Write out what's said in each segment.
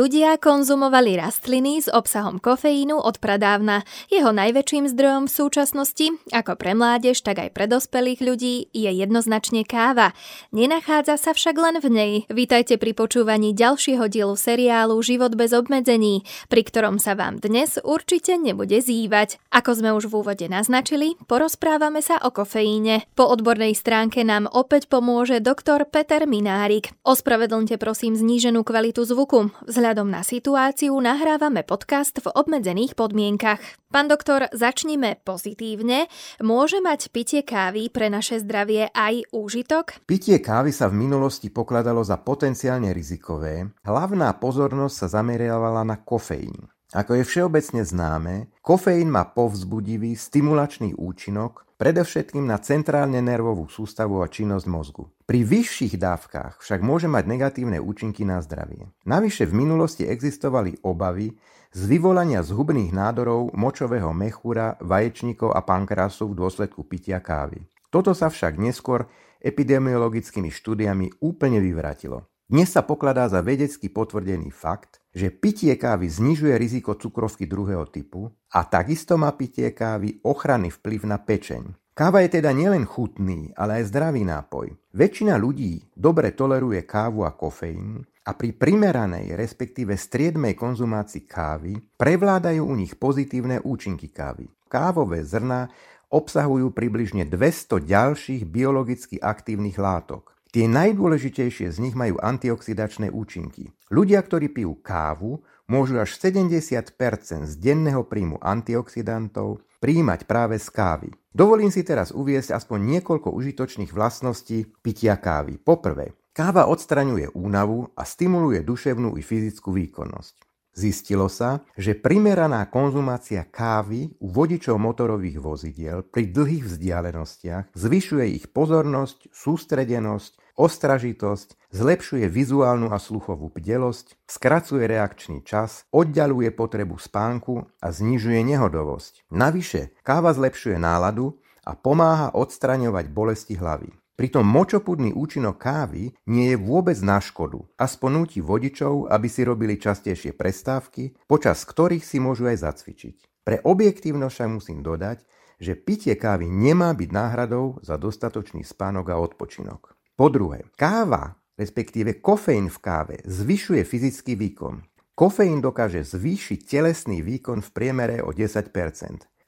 Ľudia konzumovali rastliny s obsahom kofeínu od pradávna. Jeho najväčším zdrojom v súčasnosti, ako pre mládež, tak aj pre dospelých ľudí, je jednoznačne káva. Nenachádza sa však len v nej. Vítajte pri počúvaní ďalšieho dielu seriálu Život bez obmedzení, pri ktorom sa vám dnes určite nebude zývať. Ako sme už v úvode naznačili, porozprávame sa o kofeíne. Po odbornej stránke nám opäť pomôže doktor Peter Minárik. Ospravedlňte prosím zníženú kvalitu zvuku. Vzhľadom na situáciu nahrávame podcast v obmedzených podmienkach. Pán doktor, začnime pozitívne. Môže mať pitie kávy pre naše zdravie aj úžitok? Pitie kávy sa v minulosti pokladalo za potenciálne rizikové. Hlavná pozornosť sa zameriavala na kofeín. Ako je všeobecne známe, kofeín má povzbudivý, stimulačný účinok, predovšetkým na centrálne nervovú sústavu a činnosť mozgu. Pri vyšších dávkach však môže mať negatívne účinky na zdravie. Navyše v minulosti existovali obavy z vyvolania zhubných nádorov močového mechúra, vaječníkov a pankrásu v dôsledku pitia kávy. Toto sa však neskôr epidemiologickými štúdiami úplne vyvratilo. Dnes sa pokladá za vedecky potvrdený fakt, že pitie kávy znižuje riziko cukrovky druhého typu a takisto má pitie kávy ochranný vplyv na pečeň. Káva je teda nielen chutný, ale aj zdravý nápoj. Väčšina ľudí dobre toleruje kávu a kofeín a pri primeranej, respektíve striedmej konzumácii kávy prevládajú u nich pozitívne účinky kávy. Kávové zrná obsahujú približne 200 ďalších biologicky aktívnych látok. Tie najdôležitejšie z nich majú antioxidačné účinky. Ľudia, ktorí pijú kávu, môžu až 70 z denného príjmu antioxidantov príjmať práve z kávy. Dovolím si teraz uviesť aspoň niekoľko užitočných vlastností pitia kávy. Poprvé, káva odstraňuje únavu a stimuluje duševnú i fyzickú výkonnosť. Zistilo sa, že primeraná konzumácia kávy u vodičov motorových vozidiel pri dlhých vzdialenostiach zvyšuje ich pozornosť, sústredenosť, ostražitosť, zlepšuje vizuálnu a sluchovú bdelosť, skracuje reakčný čas, oddialuje potrebu spánku a znižuje nehodovosť. Navyše, káva zlepšuje náladu a pomáha odstraňovať bolesti hlavy. Pritom močopudný účinok kávy nie je vôbec na škodu. Aspoň núti vodičov, aby si robili častejšie prestávky, počas ktorých si môžu aj zacvičiť. Pre objektívnosť však musím dodať, že pitie kávy nemá byť náhradou za dostatočný spánok a odpočinok. Po druhé, káva, respektíve kofeín v káve, zvyšuje fyzický výkon. Kofeín dokáže zvýšiť telesný výkon v priemere o 10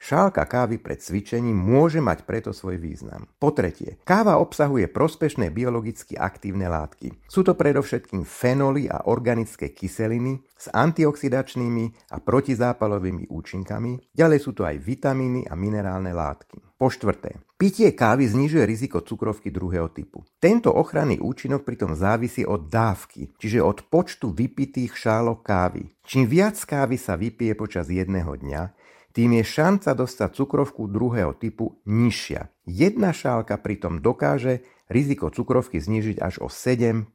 Šálka kávy pred cvičením môže mať preto svoj význam. Po tretie, káva obsahuje prospešné biologicky aktívne látky. Sú to predovšetkým fenoly a organické kyseliny s antioxidačnými a protizápalovými účinkami, ďalej sú to aj vitamíny a minerálne látky. Po štvrté, pitie kávy znižuje riziko cukrovky druhého typu. Tento ochranný účinok pritom závisí od dávky, čiže od počtu vypitých šálok kávy. Čím viac kávy sa vypije počas jedného dňa, tým je šanca dostať cukrovku druhého typu nižšia. Jedna šálka pritom dokáže riziko cukrovky znižiť až o 7%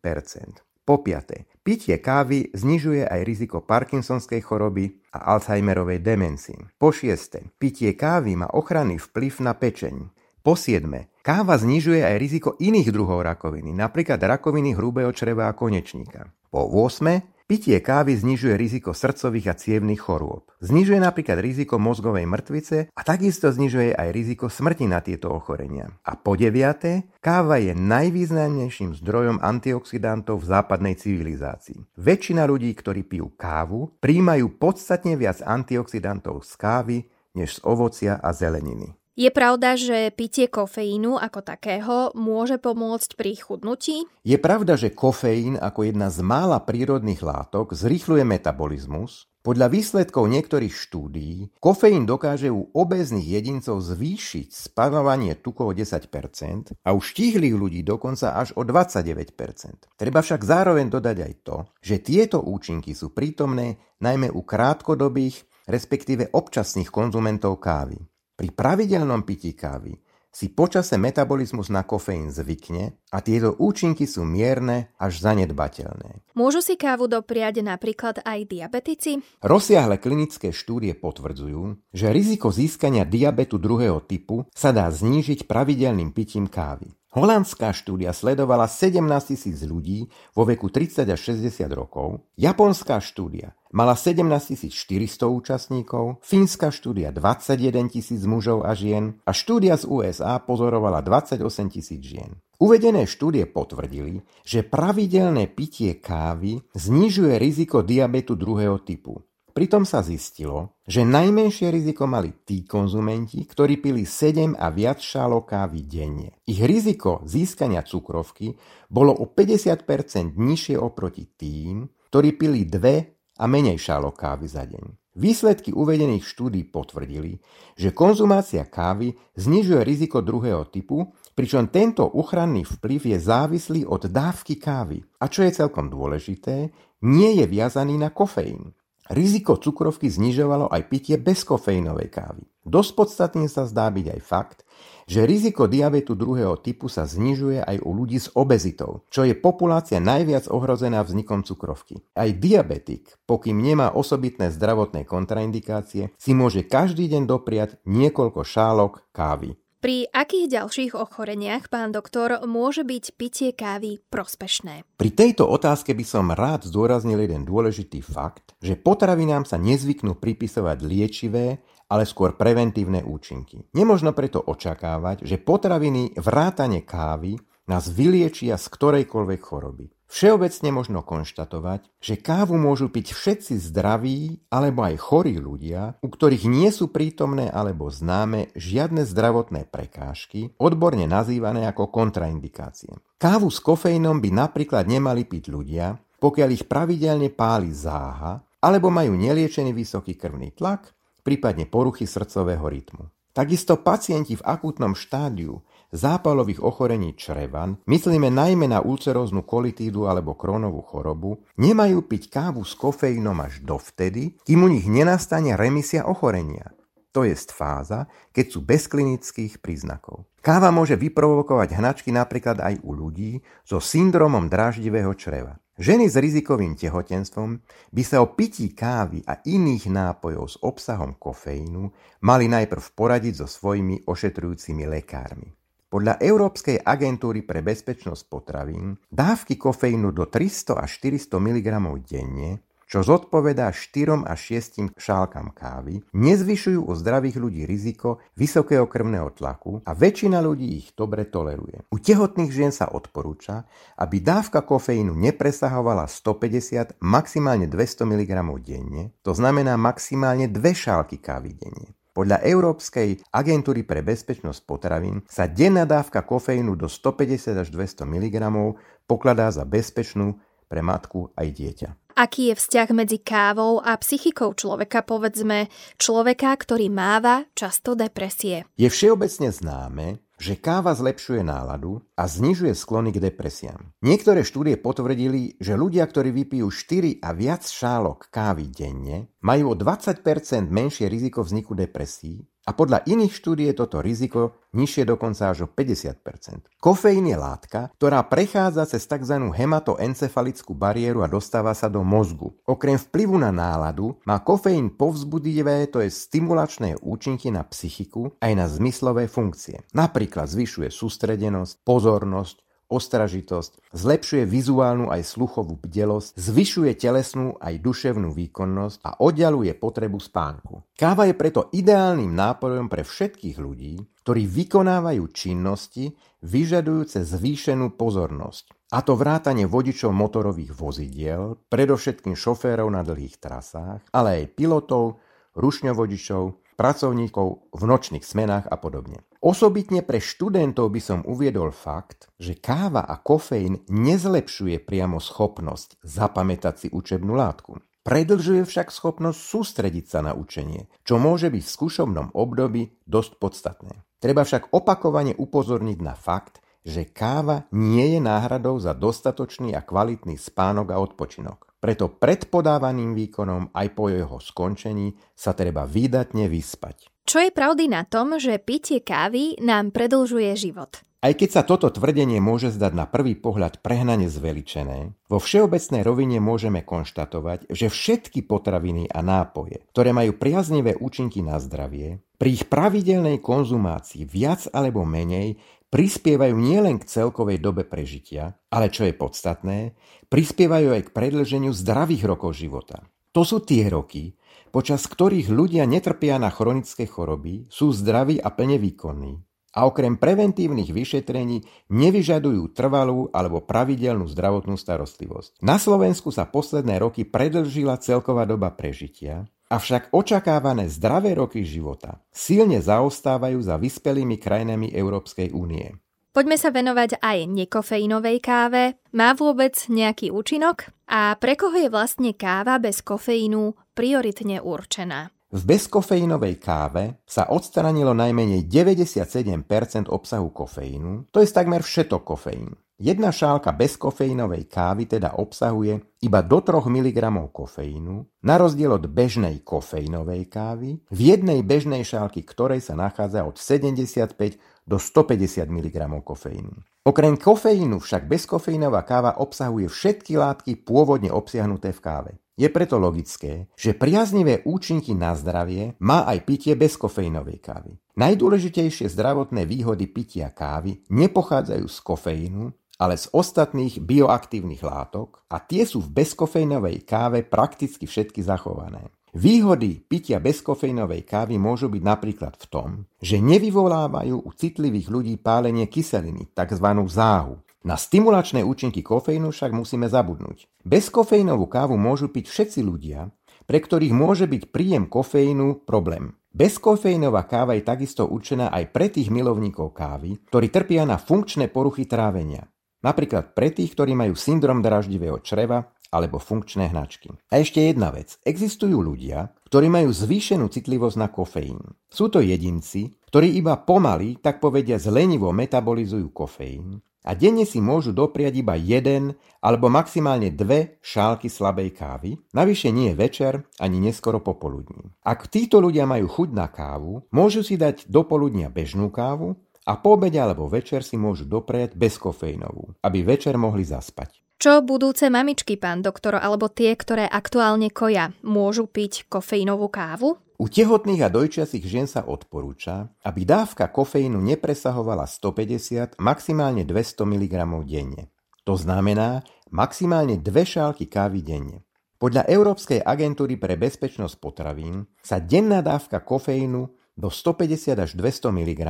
Po piaté, pitie kávy znižuje aj riziko Parkinsonskej choroby a Alzheimerovej demencie. Po šieste, pitie kávy má ochranný vplyv na pečeň. Po siedme, káva znižuje aj riziko iných druhov rakoviny, napríklad rakoviny hrubého čreva a konečníka. Po 8. Pitie kávy znižuje riziko srdcových a cievnych chorôb. Znižuje napríklad riziko mozgovej mŕtvice a takisto znižuje aj riziko smrti na tieto ochorenia. A po deviaté, káva je najvýznamnejším zdrojom antioxidantov v západnej civilizácii. Väčšina ľudí, ktorí pijú kávu, príjmajú podstatne viac antioxidantov z kávy než z ovocia a zeleniny. Je pravda, že pitie kofeínu ako takého môže pomôcť pri chudnutí? Je pravda, že kofeín ako jedna z mála prírodných látok zrýchluje metabolizmus. Podľa výsledkov niektorých štúdií, kofeín dokáže u obezných jedincov zvýšiť spanovanie tukov o 10% a u štíhlých ľudí dokonca až o 29%. Treba však zároveň dodať aj to, že tieto účinky sú prítomné najmä u krátkodobých, respektíve občasných konzumentov kávy. Pri pravidelnom pití kávy si počase metabolizmus na kofeín zvykne a tieto účinky sú mierne až zanedbateľné. Môžu si kávu dopriať napríklad aj diabetici? Rozsiahle klinické štúdie potvrdzujú, že riziko získania diabetu druhého typu sa dá znížiť pravidelným pitím kávy. Holandská štúdia sledovala 17 tisíc ľudí vo veku 30 až 60 rokov, japonská štúdia mala 17 400 účastníkov, fínska štúdia 21 tisíc mužov a žien a štúdia z USA pozorovala 28 tisíc žien. Uvedené štúdie potvrdili, že pravidelné pitie kávy znižuje riziko diabetu druhého typu. Pritom sa zistilo, že najmenšie riziko mali tí konzumenti, ktorí pili 7 a viac šálok kávy denne. Ich riziko získania cukrovky bolo o 50% nižšie oproti tým, ktorí pili 2 a menej šálok kávy za deň. Výsledky uvedených štúdí potvrdili, že konzumácia kávy znižuje riziko druhého typu, pričom tento uchranný vplyv je závislý od dávky kávy. A čo je celkom dôležité, nie je viazaný na kofeín. Riziko cukrovky znižovalo aj pitie bezkofeínovej kávy. Dosť podstatným sa zdá byť aj fakt, že riziko diabetu druhého typu sa znižuje aj u ľudí s obezitou, čo je populácia najviac ohrozená vznikom cukrovky. Aj diabetik, pokým nemá osobitné zdravotné kontraindikácie, si môže každý deň dopriať niekoľko šálok kávy. Pri akých ďalších ochoreniach, pán doktor, môže byť pitie kávy prospešné? Pri tejto otázke by som rád zdôraznil jeden dôležitý fakt, že potravinám sa nezvyknú pripisovať liečivé, ale skôr preventívne účinky. Nemožno preto očakávať, že potraviny vrátane kávy nás vyliečia z ktorejkoľvek choroby. Všeobecne možno konštatovať, že kávu môžu piť všetci zdraví alebo aj chorí ľudia, u ktorých nie sú prítomné alebo známe žiadne zdravotné prekážky, odborne nazývané ako kontraindikácie. Kávu s kofeínom by napríklad nemali piť ľudia, pokiaľ ich pravidelne páli záha, alebo majú neliečený vysoký krvný tlak, prípadne poruchy srdcového rytmu. Takisto pacienti v akútnom štádiu zápalových ochorení čreva, myslíme najmä na ulceróznu kolitídu alebo krónovú chorobu, nemajú piť kávu s kofeínom až dovtedy, kým u nich nenastane remisia ochorenia. To je fáza, keď sú bez klinických príznakov. Káva môže vyprovokovať hnačky napríklad aj u ľudí so syndromom dráždivého čreva. Ženy s rizikovým tehotenstvom by sa o pití kávy a iných nápojov s obsahom kofeínu mali najprv poradiť so svojimi ošetrujúcimi lekármi. Podľa Európskej agentúry pre bezpečnosť potravín dávky kofeínu do 300 až 400 mg denne, čo zodpovedá 4 až 6 šálkam kávy, nezvyšujú u zdravých ľudí riziko vysokého krvného tlaku a väčšina ľudí ich dobre toleruje. U tehotných žien sa odporúča, aby dávka kofeínu nepresahovala 150, maximálne 200 mg denne, to znamená maximálne 2 šálky kávy denne. Podľa Európskej agentúry pre bezpečnosť potravín sa denná dávka kofeínu do 150 až 200 mg pokladá za bezpečnú pre matku aj dieťa. Aký je vzťah medzi kávou a psychikou človeka, povedzme, človeka, ktorý máva často depresie? Je všeobecne známe, že káva zlepšuje náladu a znižuje sklony k depresiám. Niektoré štúdie potvrdili, že ľudia, ktorí vypijú 4 a viac šálok kávy denne, majú o 20% menšie riziko vzniku depresí a podľa iných štúdí je toto riziko nižšie dokonca až o 50%. Kofeín je látka, ktorá prechádza cez tzv. hematoencefalickú bariéru a dostáva sa do mozgu. Okrem vplyvu na náladu má kofeín povzbudivé, to je stimulačné účinky na psychiku aj na zmyslové funkcie. Napríklad zvyšuje sústredenosť, pozornosť, ostražitosť, zlepšuje vizuálnu aj sluchovú bdelosť, zvyšuje telesnú aj duševnú výkonnosť a oddialuje potrebu spánku. Káva je preto ideálnym nápojom pre všetkých ľudí, ktorí vykonávajú činnosti vyžadujúce zvýšenú pozornosť. A to vrátanie vodičov motorových vozidiel, predovšetkým šoférov na dlhých trasách, ale aj pilotov, rušňovodičov, pracovníkov v nočných smenách a podobne. Osobitne pre študentov by som uviedol fakt, že káva a kofeín nezlepšuje priamo schopnosť zapamätať si učebnú látku. Predlžuje však schopnosť sústrediť sa na učenie, čo môže byť v skúšobnom období dosť podstatné. Treba však opakovane upozorniť na fakt, že káva nie je náhradou za dostatočný a kvalitný spánok a odpočinok. Preto pred podávaným výkonom aj po jeho skončení sa treba výdatne vyspať. Čo je pravdy na tom, že pitie kávy nám predlžuje život? Aj keď sa toto tvrdenie môže zdať na prvý pohľad prehnane zveličené, vo všeobecnej rovine môžeme konštatovať, že všetky potraviny a nápoje, ktoré majú priaznivé účinky na zdravie, pri ich pravidelnej konzumácii viac alebo menej prispievajú nielen k celkovej dobe prežitia, ale čo je podstatné, prispievajú aj k predlženiu zdravých rokov života. To sú tie roky, počas ktorých ľudia netrpia na chronické choroby, sú zdraví a plne výkonní a okrem preventívnych vyšetrení nevyžadujú trvalú alebo pravidelnú zdravotnú starostlivosť. Na Slovensku sa posledné roky predlžila celková doba prežitia, avšak očakávané zdravé roky života silne zaostávajú za vyspelými krajinami Európskej únie. Poďme sa venovať aj nekofeínovej káve. Má vôbec nejaký účinok? A pre koho je vlastne káva bez kofeínu prioritne určená? V bezkofeínovej káve sa odstranilo najmenej 97% obsahu kofeínu, to je takmer všetok kofeín. Jedna šálka bezkofeínovej kávy teda obsahuje iba do 3 mg kofeínu, na rozdiel od bežnej kofeínovej kávy, v jednej bežnej šálky ktorej sa nachádza od 75 do 150 mg kofeínu. Okrem kofeínu však bezkofeínová káva obsahuje všetky látky pôvodne obsiahnuté v káve. Je preto logické, že priaznivé účinky na zdravie má aj pitie bez kofeínovej kávy. Najdôležitejšie zdravotné výhody pitia kávy nepochádzajú z kofeínu, ale z ostatných bioaktívnych látok a tie sú v bezkofeínovej káve prakticky všetky zachované. Výhody pitia bezkofeínovej kávy môžu byť napríklad v tom, že nevyvolávajú u citlivých ľudí pálenie kyseliny, tzv. záhu, na stimulačné účinky kofeínu však musíme zabudnúť. Bezkofeínovú kávu môžu piť všetci ľudia, pre ktorých môže byť príjem kofeínu problém. Bezkofeínová káva je takisto určená aj pre tých milovníkov kávy, ktorí trpia na funkčné poruchy trávenia. Napríklad pre tých, ktorí majú syndrom draždivého čreva alebo funkčné hnačky. A ešte jedna vec. Existujú ľudia, ktorí majú zvýšenú citlivosť na kofeín. Sú to jedinci, ktorí iba pomaly, tak povedia zlenivo metabolizujú kofeín a denne si môžu dopriať iba jeden alebo maximálne dve šálky slabej kávy, navyše nie večer ani neskoro popoludní. Ak títo ľudia majú chuť na kávu, môžu si dať do poludnia bežnú kávu a po obede alebo večer si môžu dopriať bezkofeínovú, aby večer mohli zaspať. Čo budúce mamičky, pán doktor, alebo tie, ktoré aktuálne koja, môžu piť kofeínovú kávu? U tehotných a dojčiacich žien sa odporúča, aby dávka kofeínu nepresahovala 150, maximálne 200 mg denne. To znamená maximálne dve šálky kávy denne. Podľa Európskej agentúry pre bezpečnosť potravín sa denná dávka kofeínu do 150 až 200 mg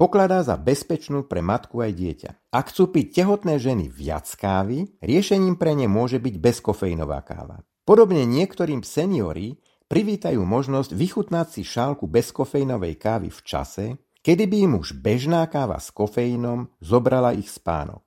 pokladá za bezpečnú pre matku aj dieťa. Ak chcú piť tehotné ženy viac kávy, riešením pre ne môže byť bezkofeínová káva. Podobne niektorým seniori privítajú možnosť vychutnať si šálku bezkofeínovej kávy v čase, kedy by im už bežná káva s kofeínom zobrala ich spánok.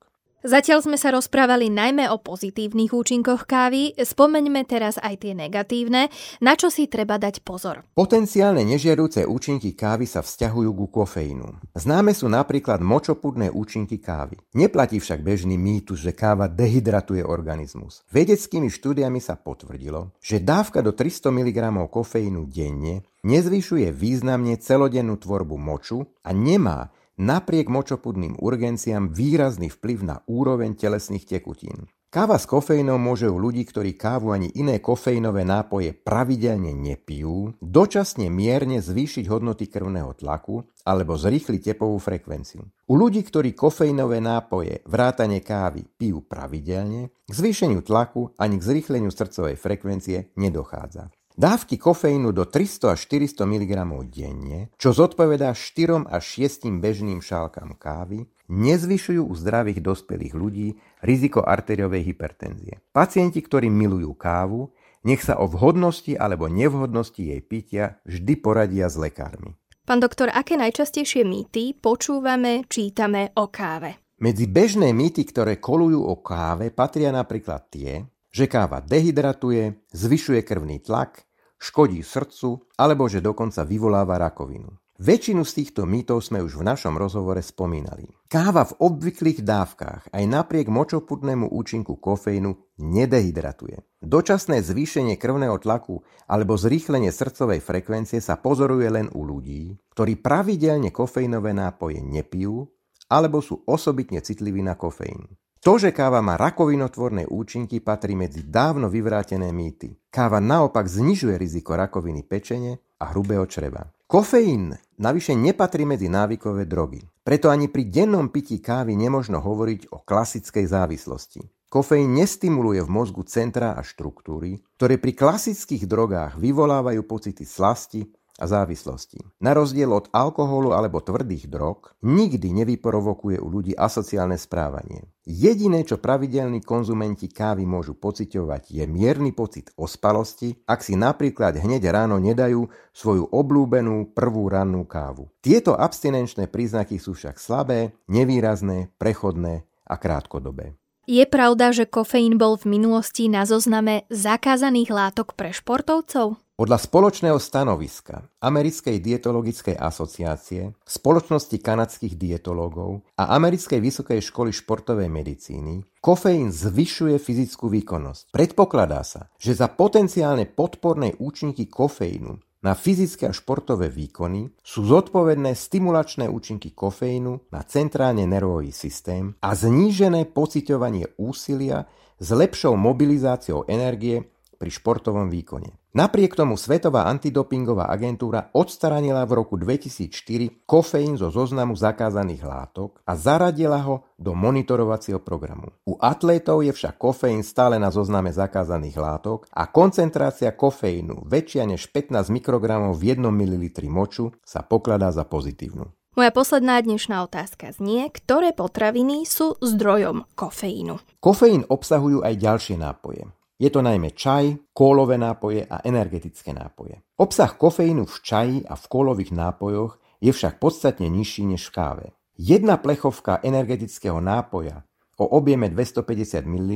Zatiaľ sme sa rozprávali najmä o pozitívnych účinkoch kávy, spomeňme teraz aj tie negatívne, na čo si treba dať pozor. Potenciálne nežiarúce účinky kávy sa vzťahujú ku kofeínu. Známe sú napríklad močopudné účinky kávy. Neplatí však bežný mýtus, že káva dehydratuje organizmus. Vedeckými štúdiami sa potvrdilo, že dávka do 300 mg kofeínu denne nezvyšuje významne celodennú tvorbu moču a nemá napriek močopudným urgenciám výrazný vplyv na úroveň telesných tekutín. Káva s kofeínom môže u ľudí, ktorí kávu ani iné kofeínové nápoje pravidelne nepijú, dočasne mierne zvýšiť hodnoty krvného tlaku alebo zrýchliť tepovú frekvenciu. U ľudí, ktorí kofeínové nápoje, vrátane kávy, pijú pravidelne, k zvýšeniu tlaku ani k zrýchleniu srdcovej frekvencie nedochádza. Dávky kofeínu do 300 až 400 mg denne, čo zodpovedá 4 až 6 bežným šálkam kávy, nezvyšujú u zdravých dospelých ľudí riziko arteriovej hypertenzie. Pacienti, ktorí milujú kávu, nech sa o vhodnosti alebo nevhodnosti jej pitia vždy poradia s lekármi. Pán doktor, aké najčastejšie mýty počúvame, čítame o káve? Medzi bežné mýty, ktoré kolujú o káve, patria napríklad tie, že káva dehydratuje, zvyšuje krvný tlak, škodí srdcu alebo že dokonca vyvoláva rakovinu. Väčšinu z týchto mýtov sme už v našom rozhovore spomínali. Káva v obvyklých dávkach aj napriek močoputnému účinku kofeínu nedehydratuje. Dočasné zvýšenie krvného tlaku alebo zrýchlenie srdcovej frekvencie sa pozoruje len u ľudí, ktorí pravidelne kofeínové nápoje nepijú alebo sú osobitne citliví na kofeín. To, že káva má rakovinotvorné účinky, patrí medzi dávno vyvrátené mýty. Káva naopak znižuje riziko rakoviny pečene a hrubého čreva. Kofeín navyše nepatrí medzi návykové drogy. Preto ani pri dennom pití kávy nemožno hovoriť o klasickej závislosti. Kofeín nestimuluje v mozgu centra a štruktúry, ktoré pri klasických drogách vyvolávajú pocity slasti, a závislosti. Na rozdiel od alkoholu alebo tvrdých drog, nikdy nevyprovokuje u ľudí asociálne správanie. Jediné, čo pravidelní konzumenti kávy môžu pociťovať, je mierny pocit ospalosti, ak si napríklad hneď ráno nedajú svoju oblúbenú prvú rannú kávu. Tieto abstinenčné príznaky sú však slabé, nevýrazné, prechodné a krátkodobé. Je pravda, že kofeín bol v minulosti na zozname zakázaných látok pre športovcov? Podľa spoločného stanoviska Americkej dietologickej asociácie, Spoločnosti kanadských dietológov a Americkej vysokej školy športovej medicíny, kofeín zvyšuje fyzickú výkonnosť. Predpokladá sa, že za potenciálne podporné účinky kofeínu na fyzické a športové výkony sú zodpovedné stimulačné účinky kofeínu na centrálne nervový systém a znížené pociťovanie úsilia s lepšou mobilizáciou energie pri športovom výkone. Napriek tomu Svetová antidopingová agentúra odstranila v roku 2004 kofeín zo zoznamu zakázaných látok a zaradila ho do monitorovacieho programu. U atlétov je však kofeín stále na zozname zakázaných látok a koncentrácia kofeínu väčšia než 15 mikrogramov v 1 ml moču sa pokladá za pozitívnu. Moja posledná dnešná otázka znie, ktoré potraviny sú zdrojom kofeínu. Kofeín obsahujú aj ďalšie nápoje. Je to najmä čaj, kólové nápoje a energetické nápoje. Obsah kofeínu v čaji a v kólových nápojoch je však podstatne nižší než v káve. Jedna plechovka energetického nápoja o objeme 250 ml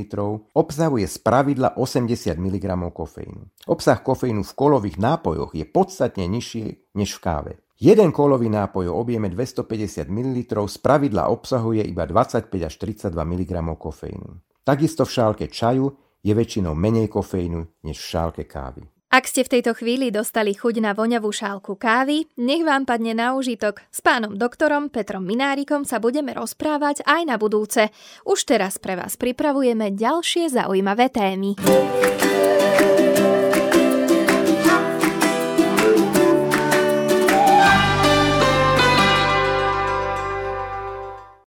obsahuje z pravidla 80 mg kofeínu. Obsah kofeínu v kolových nápojoch je podstatne nižší než v káve. Jeden kolový nápoj o objeme 250 ml z pravidla obsahuje iba 25 až 32 mg kofeínu. Takisto v šálke čaju je väčšinou menej kofeínu než v šálke kávy. Ak ste v tejto chvíli dostali chuť na voňavú šálku kávy, nech vám padne na užitok. S pánom doktorom Petrom Minárikom sa budeme rozprávať aj na budúce. Už teraz pre vás pripravujeme ďalšie zaujímavé témy.